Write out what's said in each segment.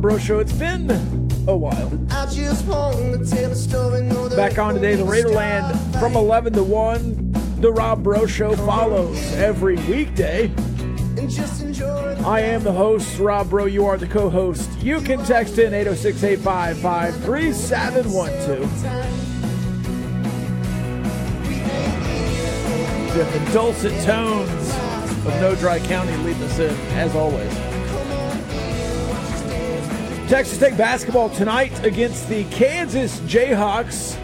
Breaux Show. It's been a while. I just want to tell a story. Back on today, the Raiderland from 11 to 1. The Rob Breaux Show follows every weekday. I am the host, Rob Breaux. You are the co host. You can text in 806 855 3712. The dulcet tones of No Dry County leading us in, as always. Texas Tech basketball tonight against the Kansas Jayhawks.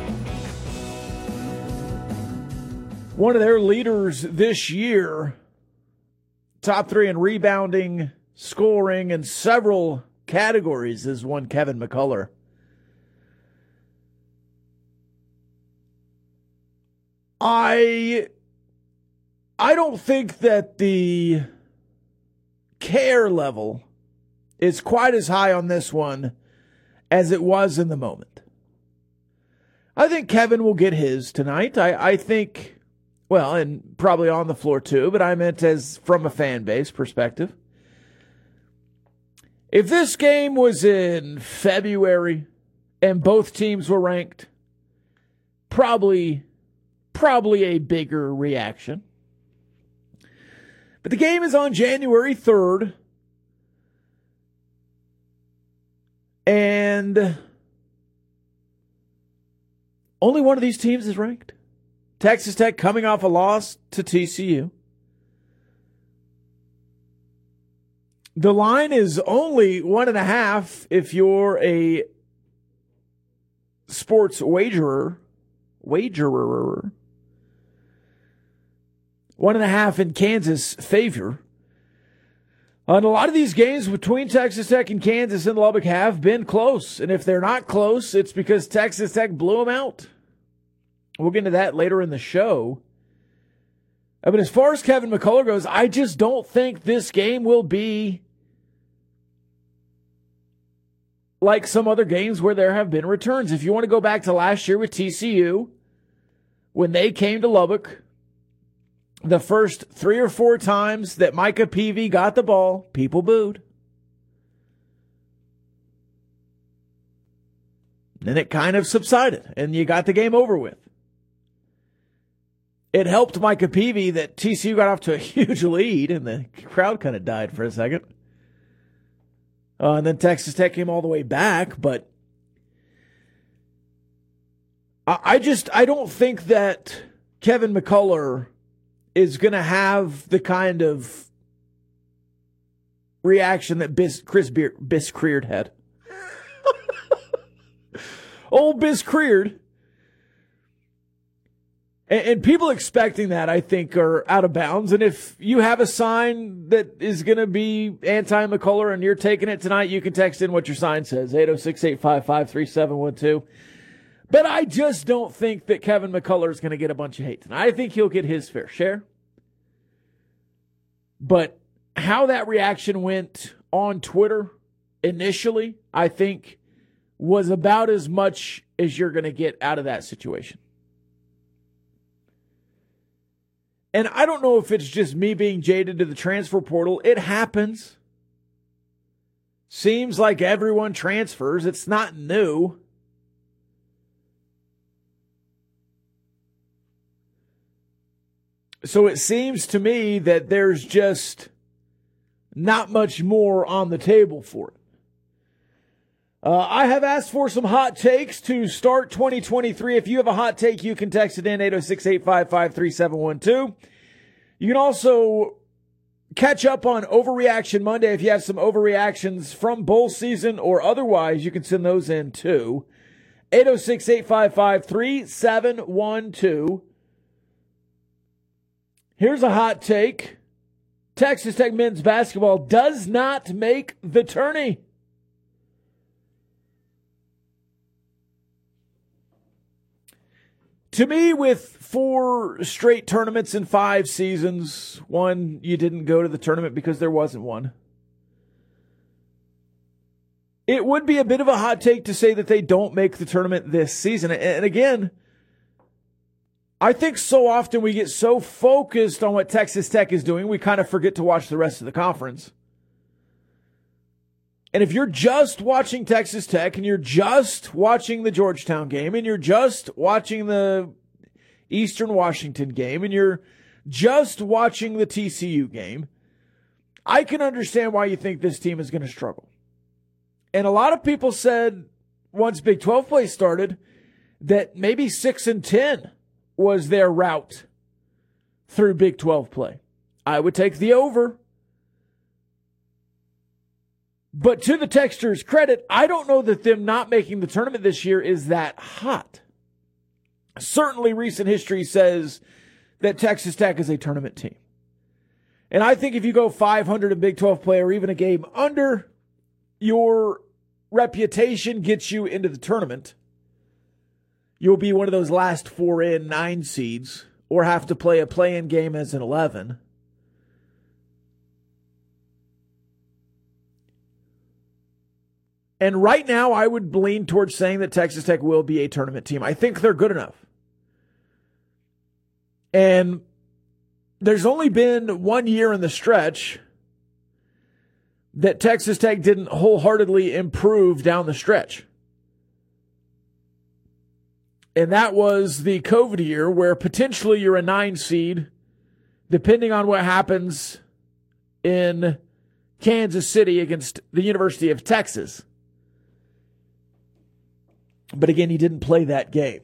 One of their leaders this year, top three in rebounding, scoring, and several categories, is one Kevin McCullar. I I don't think that the care level is quite as high on this one as it was in the moment. I think Kevin will get his tonight. I, I think, well, and probably on the floor too, but I meant as from a fan base perspective. If this game was in February and both teams were ranked, probably, probably a bigger reaction. But the game is on January 3rd. And uh, only one of these teams is ranked. Texas Tech coming off a loss to TCU. The line is only one and a half if you're a sports wagerer. Wagerer. One and a half in Kansas' favor. And a lot of these games between Texas Tech and Kansas and Lubbock have been close. And if they're not close, it's because Texas Tech blew them out. We'll get into that later in the show. But as far as Kevin McCullar goes, I just don't think this game will be like some other games where there have been returns. If you want to go back to last year with TCU, when they came to Lubbock, the first three or four times that Micah Peavy got the ball, people booed. Then it kind of subsided and you got the game over with. It helped Micah Peavy that TCU got off to a huge lead and the crowd kind of died for a second. Uh, and then Texas Tech came all the way back, but I, I just I don't think that Kevin McCullar is going to have the kind of reaction that Bis, Chris Beard, Bis had. Old Bis Creard. And, and, people expecting that, I think, are out of bounds. And if you have a sign that is going to be anti McCullar and you're taking it tonight, you can text in what your sign says 806 855 3712. But I just don't think that Kevin McCullar is going to get a bunch of hate tonight. I think he'll get his fair share. But how that reaction went on Twitter initially, I think, was about as much as you're going to get out of that situation. And I don't know if it's just me being jaded to the transfer portal. It happens. Seems like everyone transfers. It's not new. So it seems to me that there's just not much more on the table for it. Uh, I have asked for some hot takes to start 2023. If you have a hot take, you can text it in 806 855 3712. You can also catch up on Overreaction Monday. If you have some overreactions from bowl season or otherwise, you can send those in too. 806 855 3712. Here's a hot take Texas Tech men's basketball does not make the tourney. To me, with four straight tournaments in five seasons, one, you didn't go to the tournament because there wasn't one. It would be a bit of a hot take to say that they don't make the tournament this season. And again, I think so often we get so focused on what Texas Tech is doing, we kind of forget to watch the rest of the conference. And if you're just watching Texas Tech and you're just watching the Georgetown game and you're just watching the Eastern Washington game and you're just watching the TCU game, I can understand why you think this team is going to struggle. And a lot of people said once Big 12 play started that maybe 6 and 10 was their route through Big 12 play. I would take the over. But to the Texters' credit, I don't know that them not making the tournament this year is that hot. Certainly, recent history says that Texas Tech is a tournament team. And I think if you go 500 in Big 12 play or even a game under, your reputation gets you into the tournament. You'll be one of those last four in nine seeds or have to play a play in game as an 11. And right now, I would lean towards saying that Texas Tech will be a tournament team. I think they're good enough. And there's only been one year in the stretch that Texas Tech didn't wholeheartedly improve down the stretch. And that was the COVID year where potentially you're a nine seed, depending on what happens in Kansas City against the University of Texas. But again, he didn't play that game.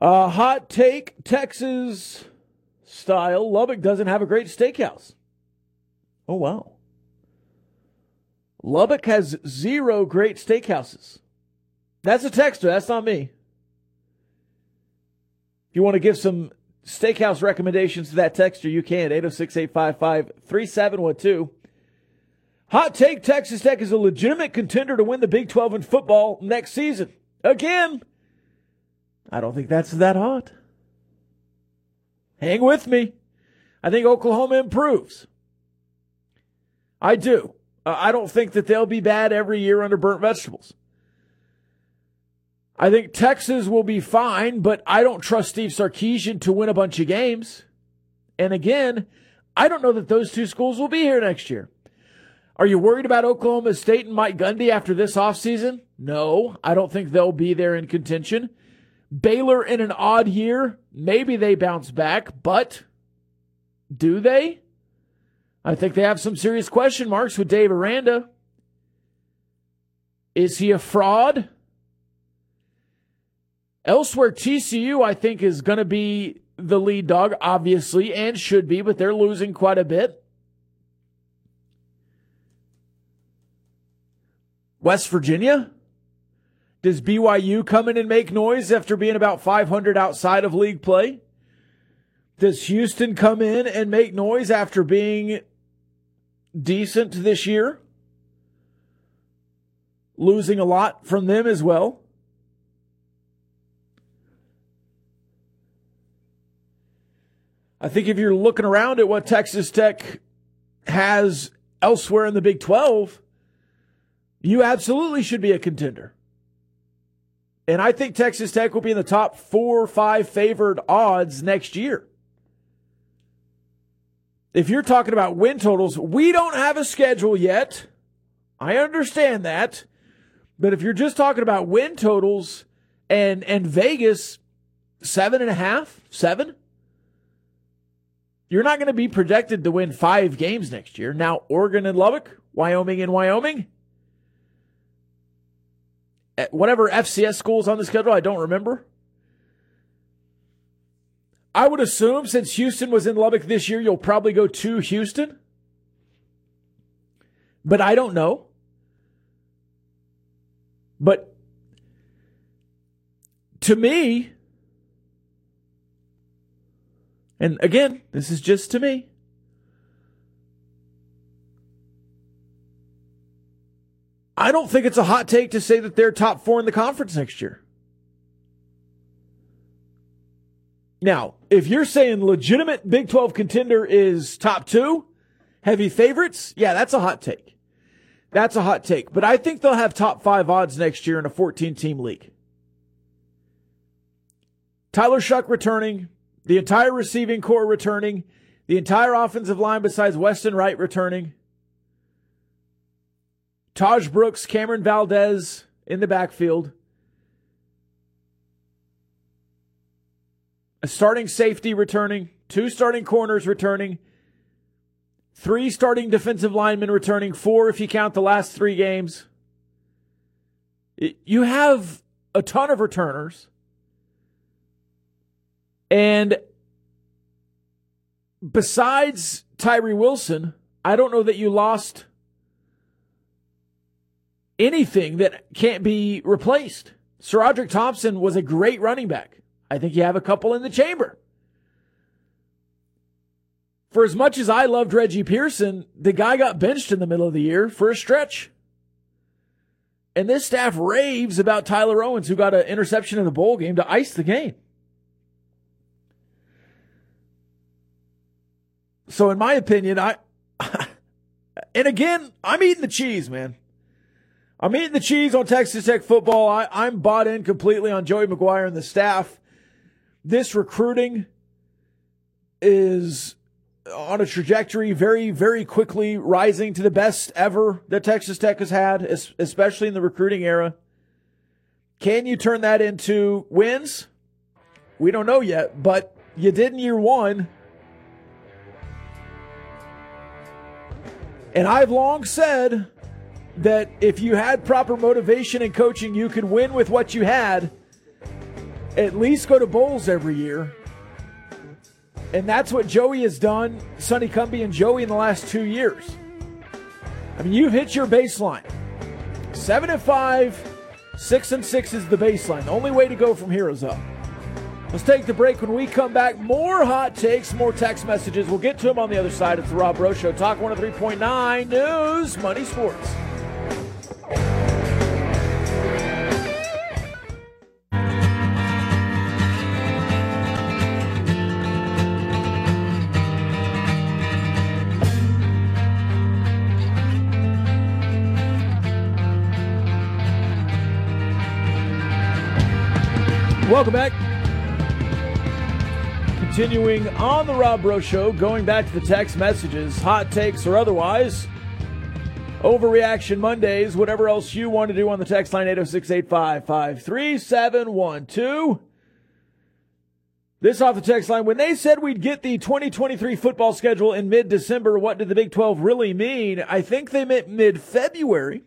Uh, hot take Texas style. Lubbock doesn't have a great steakhouse. Oh, wow. Lubbock has zero great steakhouses. That's a texter. That's not me. If you want to give some steakhouse recommendations to that texter, you can. 806 855 3712. Hot take Texas Tech is a legitimate contender to win the Big 12 in football next season. Again, I don't think that's that hot. Hang with me. I think Oklahoma improves. I do. Uh, I don't think that they'll be bad every year under burnt vegetables. I think Texas will be fine, but I don't trust Steve Sarkisian to win a bunch of games. And again, I don't know that those two schools will be here next year. Are you worried about Oklahoma State and Mike Gundy after this offseason? No, I don't think they'll be there in contention. Baylor in an odd year, maybe they bounce back, but do they? I think they have some serious question marks with Dave Aranda. Is he a fraud? Elsewhere, TCU, I think, is going to be the lead dog, obviously, and should be, but they're losing quite a bit. West Virginia? Does BYU come in and make noise after being about 500 outside of league play? Does Houston come in and make noise after being decent this year? Losing a lot from them as well. I think if you're looking around at what Texas Tech has elsewhere in the Big 12, you absolutely should be a contender. And I think Texas Tech will be in the top four or five favored odds next year. If you're talking about win totals, we don't have a schedule yet. I understand that. But if you're just talking about win totals and and Vegas seven and a half, seven, you're not going to be projected to win five games next year. Now, Oregon and Lubbock, Wyoming and Wyoming, eh, whatever FCS schools on the schedule, I don't remember. I would assume since Houston was in Lubbock this year, you'll probably go to Houston. But I don't know. But to me, and again, this is just to me. I don't think it's a hot take to say that they're top four in the conference next year. Now, if you're saying legitimate Big 12 contender is top two, heavy favorites, yeah, that's a hot take. That's a hot take. But I think they'll have top five odds next year in a 14 team league. Tyler Shough returning, the entire receiving corps returning, the entire offensive line besides Weston Wright returning. Taj Brooks, Cameron Valdez in the backfield. A starting safety returning, two starting corners returning, three starting defensive linemen returning, four if you count the last three games. You have a ton of returners. And besides Tyree Wilson, I don't know that you lost anything that can't be replaced. SaRodorick Thompson was a great running back. I think you have a couple in the chamber. For as much as I loved Reggie Pearson, the guy got benched in the middle of the year for a stretch. And this staff raves about Tyler Owens, who got an interception in the bowl game to ice the game. So, in my opinion, I, and again, I'm eating the cheese, man. I'm eating the cheese on Texas Tech football. I, I'm bought in completely on Joey McGuire and the staff. This recruiting is on a trajectory very, very quickly rising to the best ever that Texas Tech has had, especially in the recruiting era. Can you turn that into wins? We don't know yet, but you did in year one. And I've long said that if you had proper motivation and coaching, you could win with what you had. At least go to bowls every year. And that's what Joey has done, Sonny Cumbie and Joey in the last two years. I mean, you've hit your baseline. Seven and five, six and six is the baseline. The only way to go from here is up. Let's take the break. When we come back, more hot takes, more text messages. We'll get to them on the other side. It's the Rob Breaux Show. Talk 103.9 News, Money Sports. Welcome back. Continuing on the Rob Breaux Show, going back to the text messages, hot takes or otherwise. Overreaction Mondays, whatever else you want to do on the text line 806 855 3712. This off the text line. When they said we'd get the 2023 football schedule in mid December, what did the Big 12 really mean? I think they meant mid February.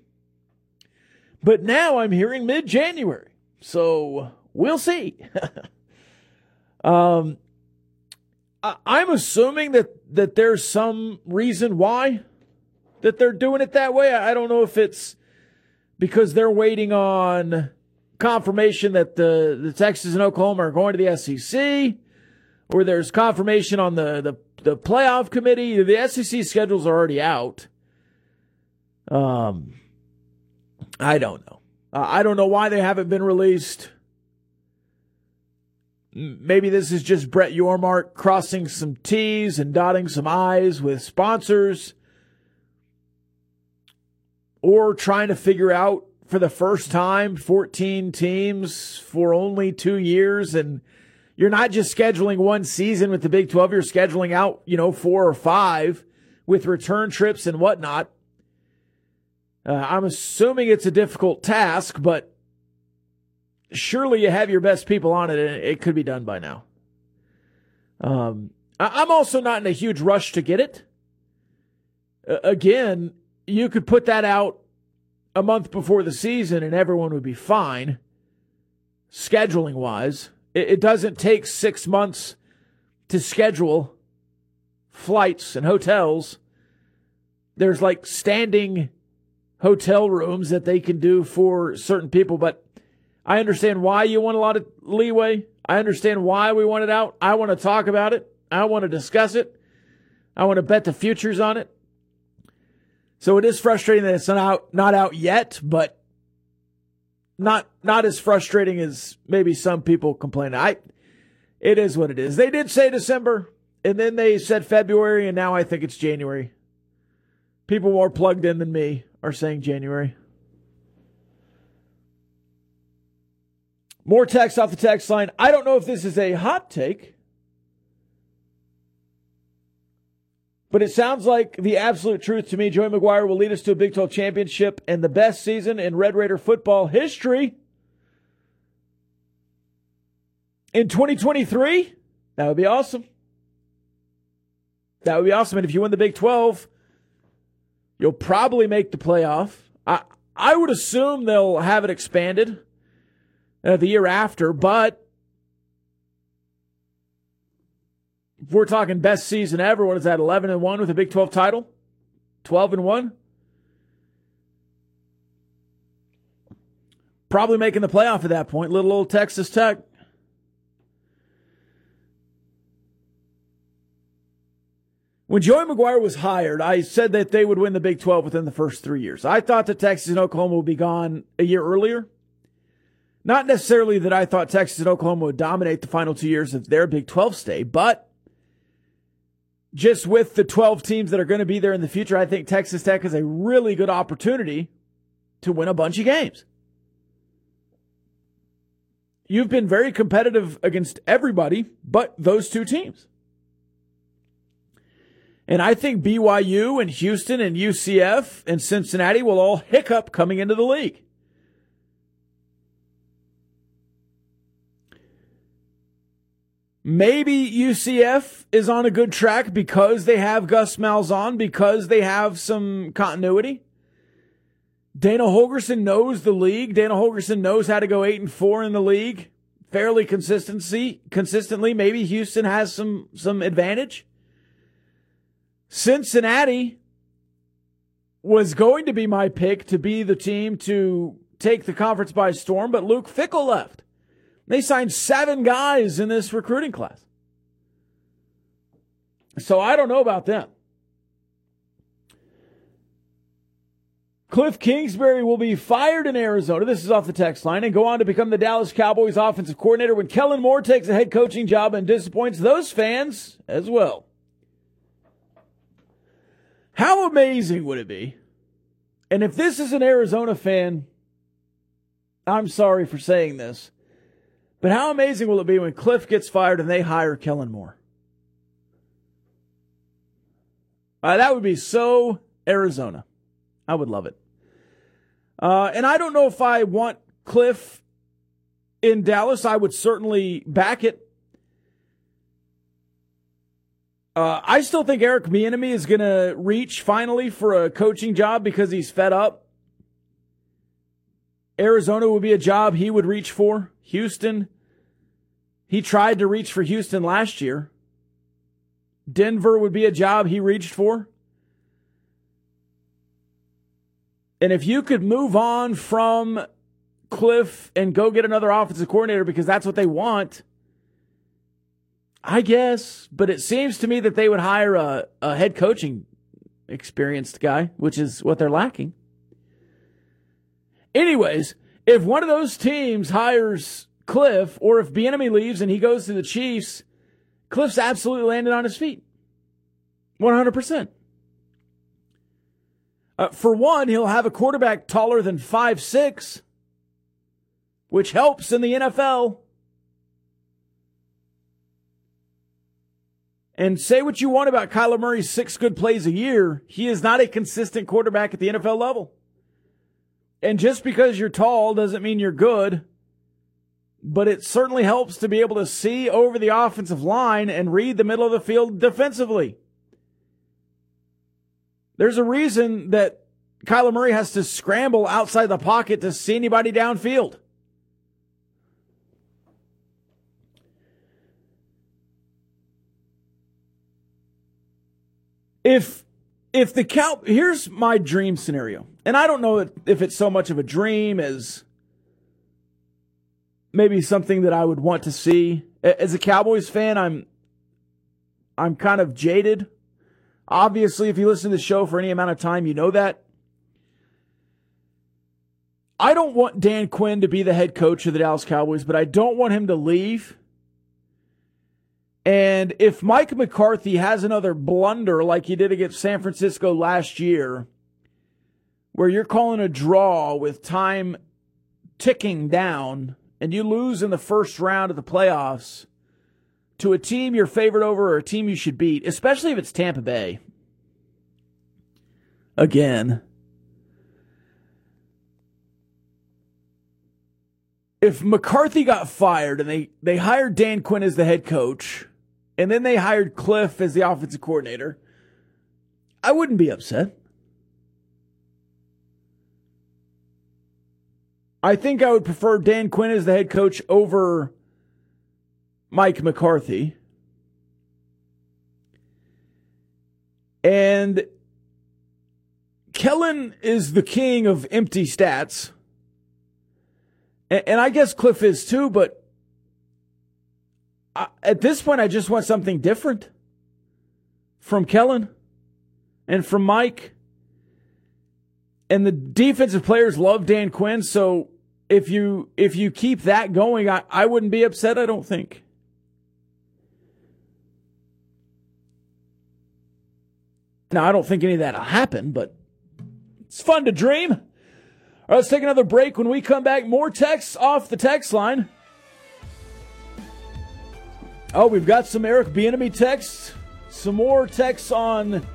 But now I'm hearing mid January. So we'll see. um, I'm assuming that that there's some reason why that they're doing it that way. I don't know if it's because they're waiting on confirmation that the, the Texas and Oklahoma are going to the SEC, or there's confirmation on the, the, the playoff committee. The SEC schedules are already out. Um, I don't know. Uh, I don't know why they haven't been released. Maybe this is just Brett Yormark crossing some T's and dotting some I's with sponsors or trying to figure out for the first time 14 teams for only two years. And you're not just scheduling one season with the Big 12, you're scheduling out, you know, four or five with return trips and whatnot. Uh, I'm assuming it's a difficult task, but surely you have your best people on it and it could be done by now. Um, I- I'm also not in a huge rush to get it. Uh, again, you could put that out a month before the season and everyone would be fine, scheduling wise. It, it doesn't take six months to schedule flights and hotels. There's like standing hotel rooms that they can do for certain people, but I understand why you want a lot of leeway. I understand why we want it out. I want to talk about it. I want to discuss it. I want to bet the futures on it. So it is frustrating that it's not out, not out yet, but not not as frustrating as maybe some people complain. I it is what it is. They did say December, and then they said February, and now I think it's January. People more plugged in than me are saying January. More text off the text line. I don't know if this is a hot take, but it sounds like the absolute truth to me. Joey McGuire will lead us to a Big 12 championship and the best season in Red Raider football history. In 2023, that would be awesome. That would be awesome. And if you win the Big 12, you'll probably make the playoff. I, I would assume they'll have it expanded uh, the year after, but if we're talking best season ever, what is that, 11 and 1 with a Big 12 title? 12 and 1? Probably making the playoff at that point. Little old Texas Tech. When Joey McGuire was hired, I said that they would win the Big 12 within the first three years. I thought that Texas and Oklahoma would be gone a year earlier. Not necessarily that I thought Texas and Oklahoma would dominate the final two years of their Big 12 stay, but just with the 12 teams that are going to be there in the future, I think Texas Tech is a really good opportunity to win a bunch of games. You've been very competitive against everybody but those two teams. And I think BYU and Houston and UCF and Cincinnati will all hiccup coming into the league. Maybe UCF is on a good track because they have Gus Malzahn, because they have some continuity. Dana Holgorsen knows the league. Dana Holgorsen knows how to go eight and four in the league fairly consistency consistently. Maybe Houston has some some advantage. Cincinnati was going to be my pick to be the team to take the conference by storm, but Luke Fickell left. They signed seven guys in this recruiting class. So I don't know about them. Cliff Kingsbury will be fired in Arizona. This is off the text line and go on to become the Dallas Cowboys offensive coordinator when Kellen Moore takes a head coaching job and disappoints those fans as well. How amazing would it be? And if this is an Arizona fan, I'm sorry for saying this, but how amazing will it be when Cliff gets fired and they hire Kellen Moore? Uh, that would be so Arizona. I would love it. Uh, and I don't know if I want Cliff in Dallas. I would certainly back it. Uh, I still think Eric Bieniemy is going to reach finally for a coaching job because he's fed up. Arizona would be a job he would reach for. Houston, he tried to reach for Houston last year. Denver would be a job he reached for. And if you could move on from Cliff and go get another offensive coordinator because that's what they want, I guess. But it seems to me that they would hire a, a head coaching experienced guy, which is what they're lacking. Anyways, if one of those teams hires Cliff, or if Bieniemy leaves and he goes to the Chiefs, Cliff's absolutely landed on his feet. 100%. Uh, for one, he'll have a quarterback taller than five six, which helps in the NFL. And say what you want about Kyler Murray's six good plays a year, he is not a consistent quarterback at the NFL level. And just because you're tall doesn't mean you're good. But it certainly helps to be able to see over the offensive line and read the middle of the field defensively. There's a reason that Kyler Murray has to scramble outside the pocket to see anybody downfield. If if the cow here's my dream scenario. And I don't know if it's so much of a dream as maybe something that I would want to see. As a Cowboys fan, I'm I'm kind of jaded. Obviously, if you listen to the show for any amount of time, you know that. I don't want Dan Quinn to be the head coach of the Dallas Cowboys, but I don't want him to leave. And if Mike McCarthy has another blunder like he did against San Francisco last year, where you're calling a draw with time ticking down and you lose in the first round of the playoffs to a team you're favored over or a team you should beat, especially if it's Tampa Bay. Again. If McCarthy got fired and they, they hired Dan Quinn as the head coach, and then they hired Cliff as the offensive coordinator, I wouldn't be upset. I think I would prefer Dan Quinn as the head coach over Mike McCarthy. And Kellen is the king of empty stats. And, I guess Cliff is too, but at this point, I just want something different from Kellen and from Mike. And the defensive players love Dan Quinn, so if you if you keep that going, I, I wouldn't be upset, I don't think. Now, I don't think any of that will happen, but it's fun to dream. All right, let's take another break. When we come back, more texts off the text line. Oh, we've got some Eric Bieniemy texts, some more texts on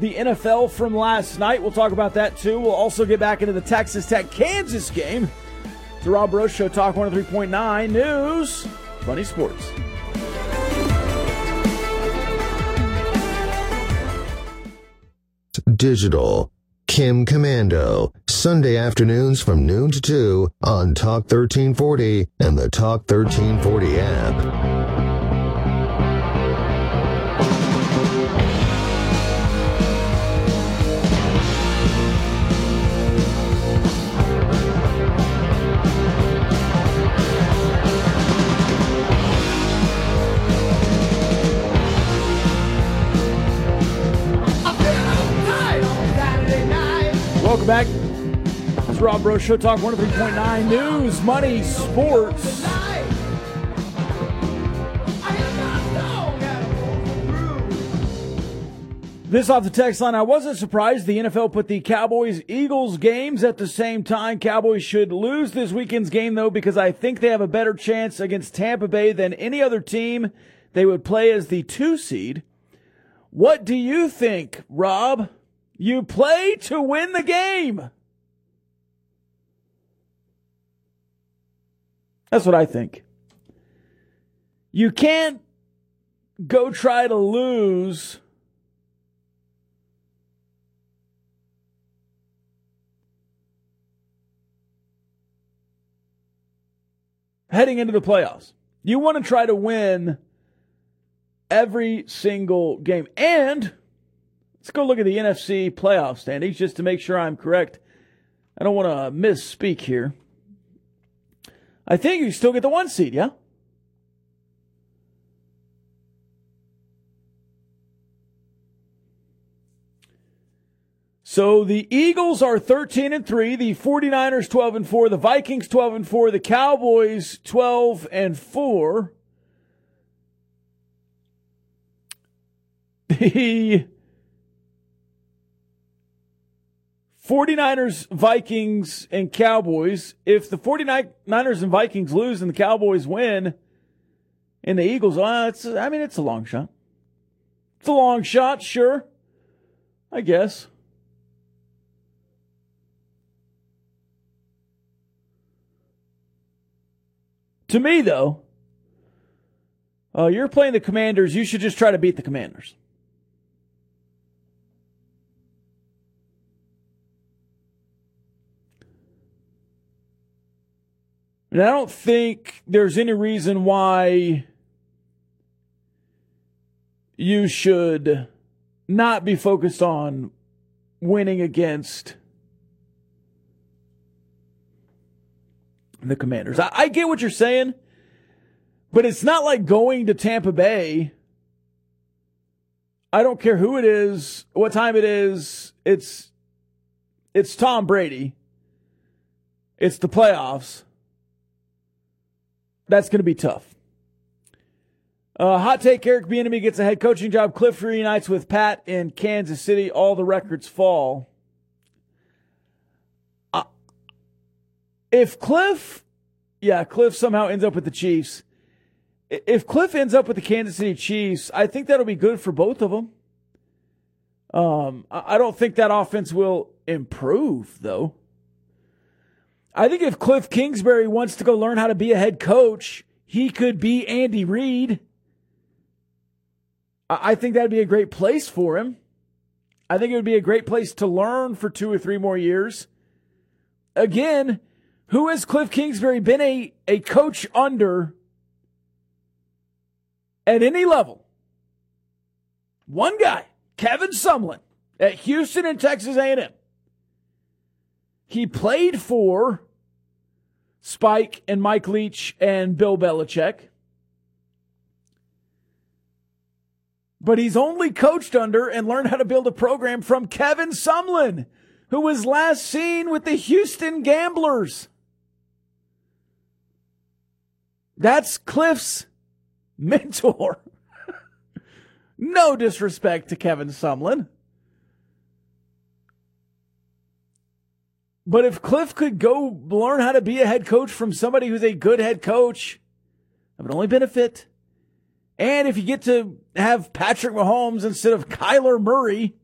the NFL from last night. We'll talk about that too. We'll also get back into the Texas Tech Kansas game. The Rob Breaux Show, Talk 103.9 News, Funny Sports. Digital. Kim Komando, Sunday afternoons from noon to 2 on Talk 1340 and the Talk 1340 app. Back. It's Rob Breaux Show Talk 103.9 News, Money, Sports. This off the text line. I wasn't surprised the NFL put the Cowboys Eagles games at the same time. Cowboys should lose this weekend's game though because I think they have a better chance against Tampa Bay than any other team they would play as the two seed. What do you think, Rob? You play to win the game. That's what I think. You can't go try to lose heading into the playoffs. You want to try to win every single game. And Let's go look at the NFC playoff standings just to make sure I'm correct. I don't want to misspeak here. I think you still get the one seed, yeah? So the Eagles are 13 and 3, the 49ers 12 and 4, the Vikings 12 and 4, the Cowboys 12 and 4. The 49ers, Vikings, and Cowboys. If the 49ers and Vikings lose and the Cowboys win and the Eagles, uh, it's, I mean, it's a long shot. It's a long shot, sure. I guess. To me, though, uh, you're playing the Commanders. You should just try to beat the Commanders. And I don't think there's any reason why you should not be focused on winning against the Commanders. I, I, get what you're saying, but it's not like going to Tampa Bay. I don't care who it is, what time it is. It's it's Tom Brady. It's the playoffs that's going to be tough. Uh, hot take Eric Bieniemy gets a head coaching job. Cliff reunites with Pat in Kansas City. All the records fall. Uh, if Cliff, yeah, Cliff somehow ends up with the Chiefs. If Cliff ends up with the Kansas City Chiefs, I think that'll be good for both of them. Um, I don't think that offense will improve though. I think if Cliff Kingsbury wants to go learn how to be a head coach, he could be Andy Reid. I think that'd be a great place for him. I think it would be a great place to learn for two or three more years. Again, who has Cliff Kingsbury been a, a coach under at any level? One guy, Kevin Sumlin at Houston and Texas A&M. He played for Spike and Mike Leach and Bill Belichick. But he's only coached under and learned how to build a program from Kevin Sumlin, who was last seen with the Houston Gamblers. That's Cliff's mentor. no disrespect to Kevin Sumlin. But if Cliff could go learn how to be a head coach from somebody who's a good head coach, that would only benefit. And if you get to have Patrick Mahomes instead of Kyler Murray,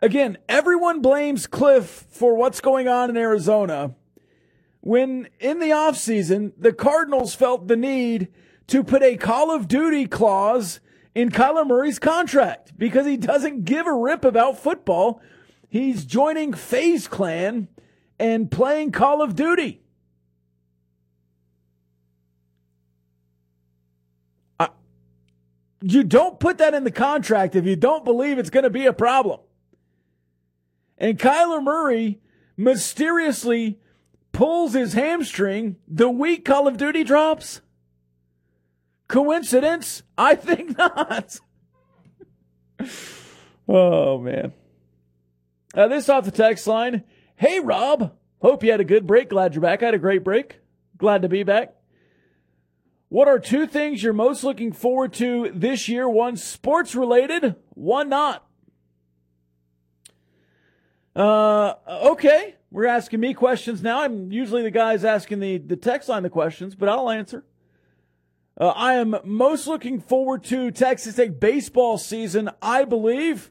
again, everyone blames Cliff for what's going on in Arizona. When in the offseason, the Cardinals felt the need to put a Call of Duty clause in Kyler Murray's contract because he doesn't give a rip about football. He's joining FaZe Clan and playing Call of Duty. you don't put that in the contract if you don't believe it's going to be a problem. And Kyler Murray mysteriously pulls his hamstring the week Call of Duty drops. Coincidence? I think not. oh, man. Uh, this off the text line. Hey, Rob. Hope you had a good break. Glad you're back. I had a great break. Glad to be back. What are two things you're most looking forward to this year? One sports related, one not. Uh, okay. We're asking me questions now. I'm usually the guys asking the, the text line the questions, but I'll answer. Uh, I am most looking forward to Texas Tech baseball season. I believe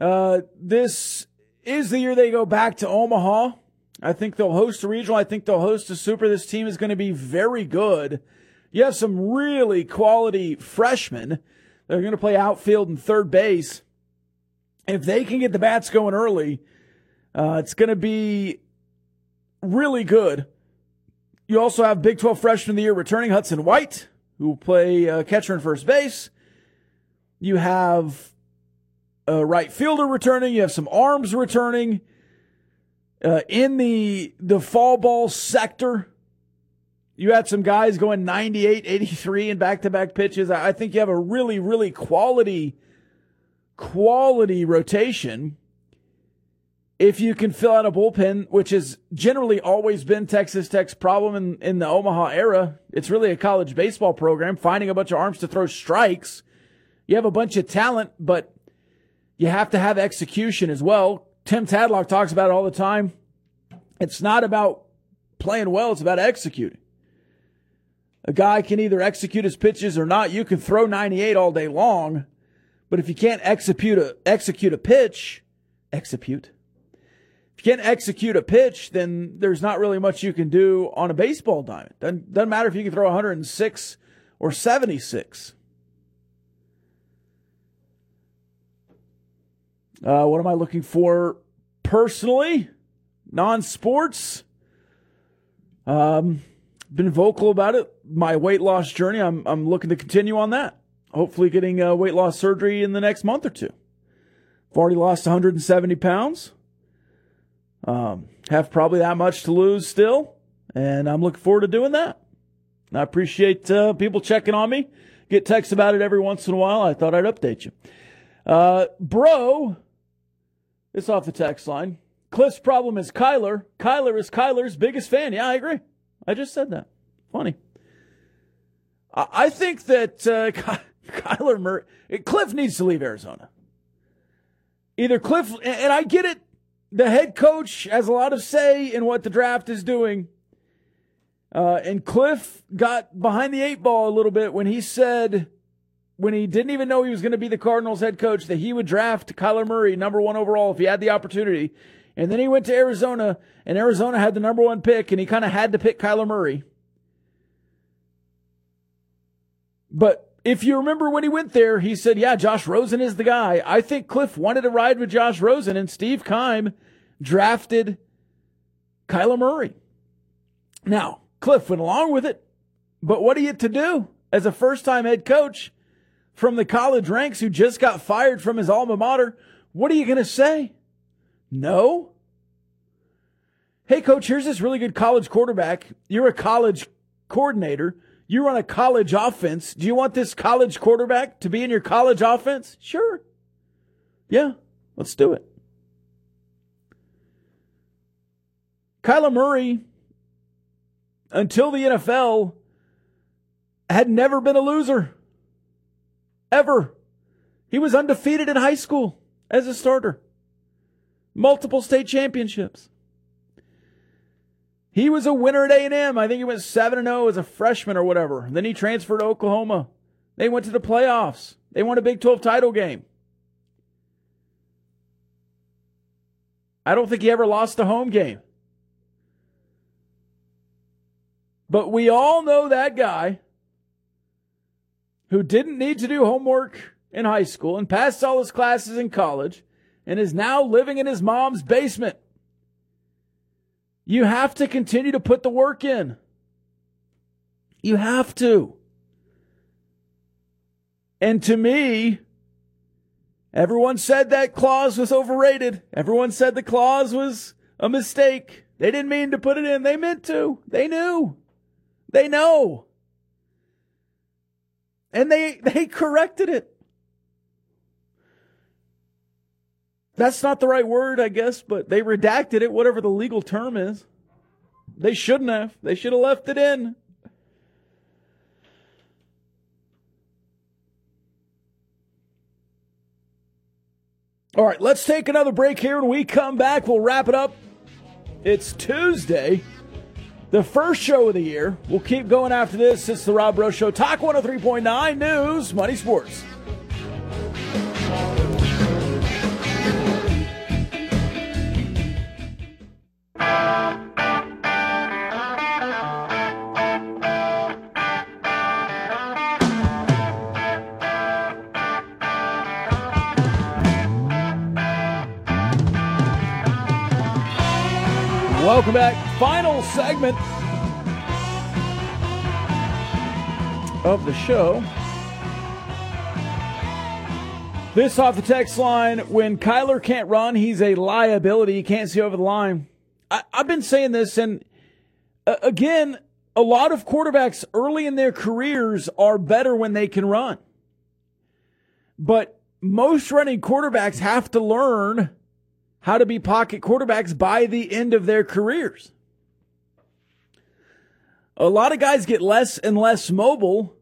uh, this is the year they go back to Omaha. I think they'll host a regional. I think they'll host a super. This team is going to be very good. You have some really quality freshmen that are going to play outfield and third base. If they can get the bats going early, uh, it's going to be really good. You also have Big 12 freshman of the year returning Hudson White, who will play uh, catcher and first base. You have a right fielder returning. You have some arms returning. Uh, in the the fall ball sector, you had some guys going 98, 83 in back to back pitches. I think you have a really, really quality, quality rotation. If you can fill out a bullpen, which has generally always been Texas Tech's problem in, in the Omaha era, it's really a college baseball program, finding a bunch of arms to throw strikes. You have a bunch of talent, but you have to have execution as well. Tim Tadlock talks about it all the time. It's not about playing well, it's about executing. A guy can either execute his pitches or not. You can throw 98 all day long, but if you can't execute a, execute a pitch, execute. If you can't execute a pitch, then there's not really much you can do on a baseball diamond. Doesn't, doesn't matter if you can throw 106 or 76. Uh, what am I looking for personally? Non sports. Um, been vocal about it. My weight loss journey. I'm I'm looking to continue on that. Hopefully, getting uh, weight loss surgery in the next month or two. I've already lost 170 pounds. Um, have probably that much to lose still, and I'm looking forward to doing that. I appreciate uh, people checking on me. Get texts about it every once in a while. I thought I'd update you. Uh, bro, it's off the text line. Kliff's problem is Kyler. Kyler is Kyler's biggest fan. Yeah, I agree. I just said that. Funny. I, think that uh, Kyler Murray, Kliff needs to leave Arizona. Either Kliff, and I get it, the head coach has a lot of say in what the draft is doing. Uh, and Kliff got behind the eight ball a little bit when he said, when he didn't even know he was going to be the Cardinals head coach, that he would draft Kyler Murray number one overall if he had the opportunity. And then he went to Arizona, and Arizona had the number one pick, and he kind of had to pick Kyler Murray. But if you remember when he went there, he said, Yeah, Josh Rosen is the guy. I think Kliff wanted to ride with Josh Rosen, and Steve Keim drafted Kyler Murray. Now, Kliff went along with it, but what are you to do as a first time head coach from the college ranks who just got fired from his alma mater? What are you going to say? No. Hey, coach, here's this really good college quarterback. You're a college coordinator. You run a college offense. Do you want this college quarterback to be in your college offense? Sure. Yeah, let's do it. Kyler Murray, until the NFL, had never been a loser. Ever. He was undefeated in high school as a starter. Multiple state championships. He was a winner at A&M. I think he went 7 0 as a freshman or whatever. Then he transferred to Oklahoma. They went to the playoffs. They won a Big 12 title game. I don't think he ever lost a home game. But we all know that guy who didn't need to do homework in high school and passed all his classes in college and is now living in his mom's basement. You have to continue to put the work in. You have to. And to me, everyone said that clause was overrated. Everyone said the clause was a mistake. They didn't mean to put it in. They meant to. They knew. They know. And they, they corrected it. That's not the right word, I guess, but they redacted it, whatever the legal term is. They shouldn't have. They should have left it in. All right, let's take another break here. When we come back, we'll wrap it up. It's Tuesday, the first show of the year. We'll keep going after this. It's the Rob Breaux Show. Talk 103.9 News, Money Sports. Welcome back. Final segment of the show. This off the text line when Kyler can't run, he's a liability. He can't see over the line. I, have been saying this, and uh, again, a lot of quarterbacks early in their careers are better when they can run. But most running quarterbacks have to learn how to be pocket quarterbacks by the end of their careers. A lot of guys get less and less mobile.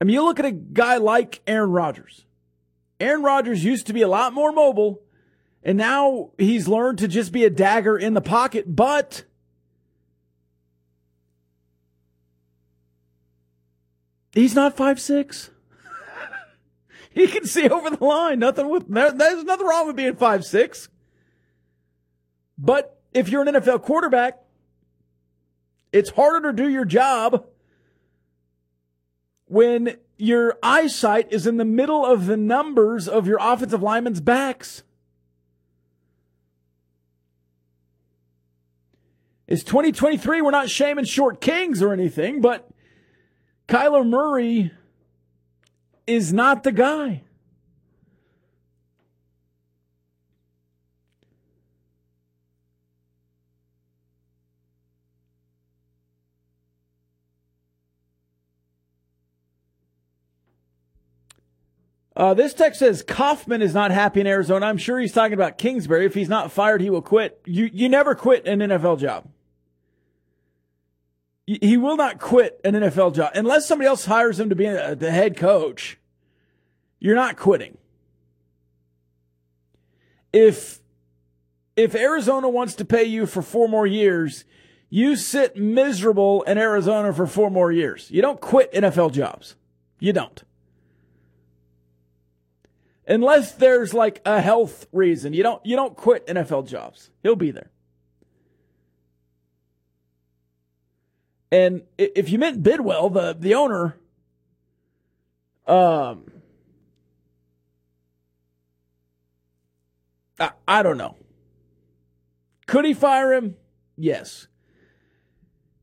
I mean, you look at a guy like Aaron Rodgers. Aaron Rodgers used to be a lot more mobile, and now he's learned to just be a dagger in the pocket, but he's not five six. he can see over the line. Nothing with there's nothing wrong with being five six. But if you're an NFL quarterback, it's harder to do your job when your eyesight is in the middle of the numbers of your offensive linemen's backs. It's 2023. We're not shaming short kings or anything, but Kyler Murray is not the guy. Uh, this text says Kaufman is not happy in Arizona. I'm sure he's talking about Kingsbury. If he's not fired, he will quit. You you never quit an NFL job. He will not quit an NFL job unless somebody else hires him to be a, the head coach. You're not quitting. If if Arizona wants to pay you for four more years, you sit miserable in Arizona for four more years. You don't quit NFL jobs. You don't unless there's like a health reason. You don't you don't quit NFL jobs. He'll be there. And if you meant Bidwill, the the owner, um, I, I don't know. Could he fire him? Yes.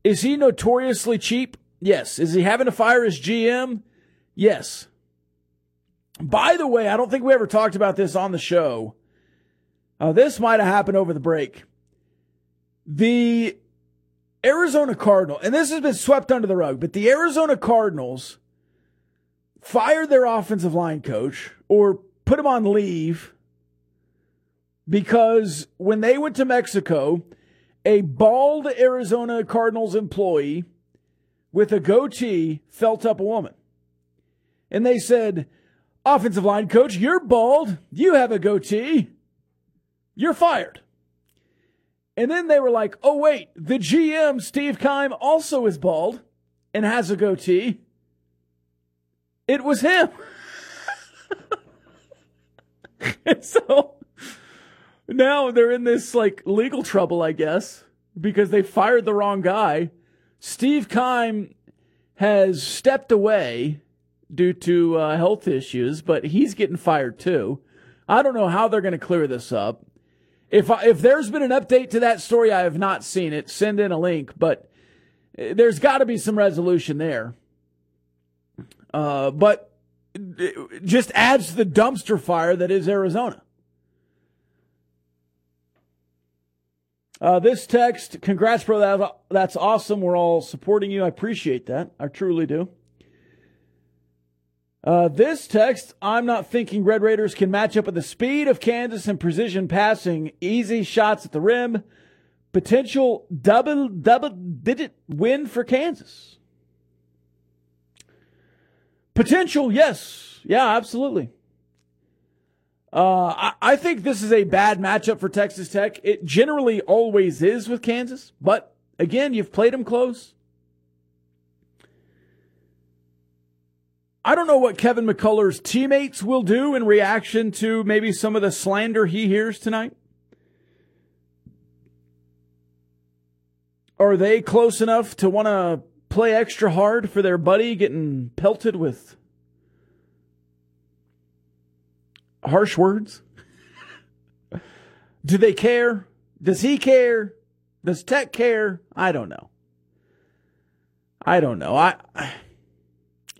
Is he notoriously cheap? Yes. Is he having to fire his GM? Yes. By the way, I don't think we ever talked about this on the show. Uh, this might have happened over the break. The Arizona Cardinal, and this has been swept under the rug, but the Arizona Cardinals fired their offensive line coach or put him on leave because when they went to Mexico, a bald Arizona Cardinals employee with a goatee felt up a woman. And they said, Offensive line coach, you're bald. You have a goatee. You're fired. And then they were like, oh, wait, the GM, Steve Keim, also is bald and has a goatee. It was him. and so now they're in this like legal trouble, I guess, because they fired the wrong guy. Steve Keim has stepped away due to uh, health issues, but he's getting fired too. I don't know how they're going to clear this up. If I, if there's been an update to that story, I have not seen it. Send in a link, but uh, there's got to be some resolution there. Uh, but it just adds to the dumpster fire that is Arizona. Uh, this text, congrats, bro. That's awesome. We're all supporting you. I appreciate that. I truly do. Uh, this text, I'm not thinking Red Raiders can match up with the speed of Kansas and precision passing, easy shots at the rim, potential double double digit win for Kansas. Potential, yes, yeah, absolutely. Uh, I, I think this is a bad matchup for Texas Tech. It generally always is with Kansas, but again, you've played them close. I don't know what Kevin McCullar's teammates will do in reaction to maybe some of the slander he hears tonight. Are they close enough to want to play extra hard for their buddy getting pelted with harsh words? do they care? Does he care? Does Tech care? I don't know. I don't know. I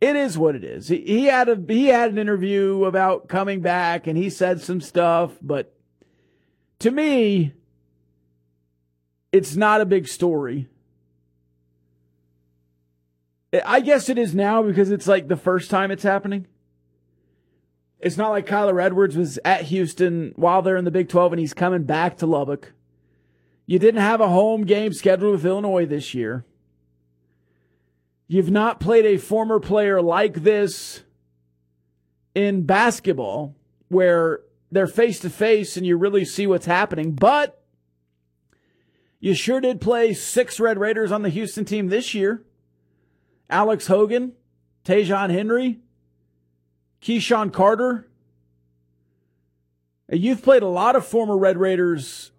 it is what it is. He, he had a he had an interview about coming back and he said some stuff, but to me, it's not a big story. I guess it is now because it's like the first time it's happening. It's not like Kyler Edwards was at Houston while they're in the Big 12 and he's coming back to Lubbock. You didn't have a home game scheduled with Illinois this year. You've not played a former player like this in basketball where they're face to face and you really see what's happening, but you sure did play six Red Raiders on the Houston team this year. Alex Hogan, Tajon Henry, Keyshawn Carter. Uh, you've played a lot of former Red Raiders.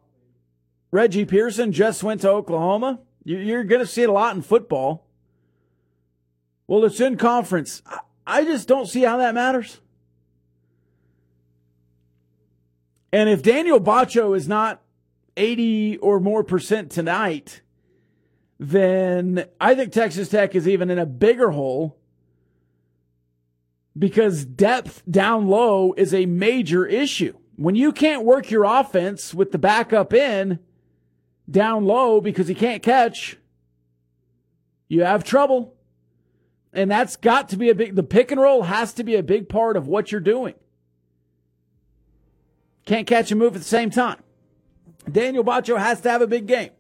Reggie Pearson just went to Oklahoma. You're going to see it a lot in football. Well, it's in conference. I just don't see how that matters. And if Daniel Batcho is not 80 or more percent tonight, then I think Texas Tech is even in a bigger hole because depth down low is a major issue. When you can't work your offense with the backup in down low because he can't catch, you have trouble. And that's got to be a big, the pick and roll has to be a big part of what you're doing. Can't catch and move at the same time. Daniel Batcho has to have a big game.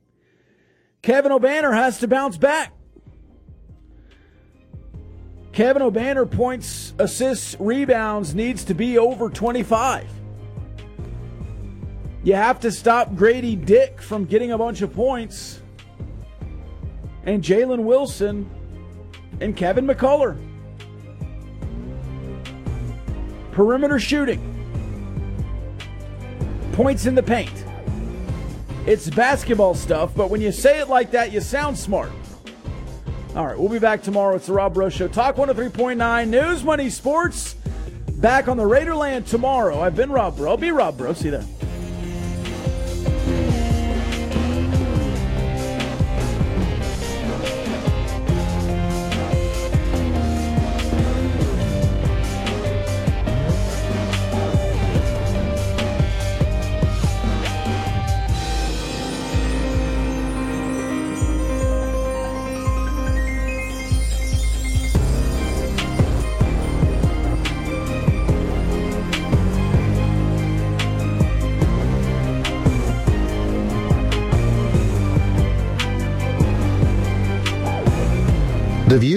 Kevin Obanor has to bounce back. Kevin Obanor points, assists, rebounds needs to be over 25. You have to stop Grady Dick from getting a bunch of points. And Jalen Wilson and Kevin McCullar. Perimeter shooting. Points in the paint. It's basketball stuff, but when you say it like that, you sound smart. All right, we'll be back tomorrow. It's the Rob Breaux Show. Talk 103.9 News Money Sports. Back on the Raiderland tomorrow. I've been Rob Breaux. I'll be Rob Breaux. See you then.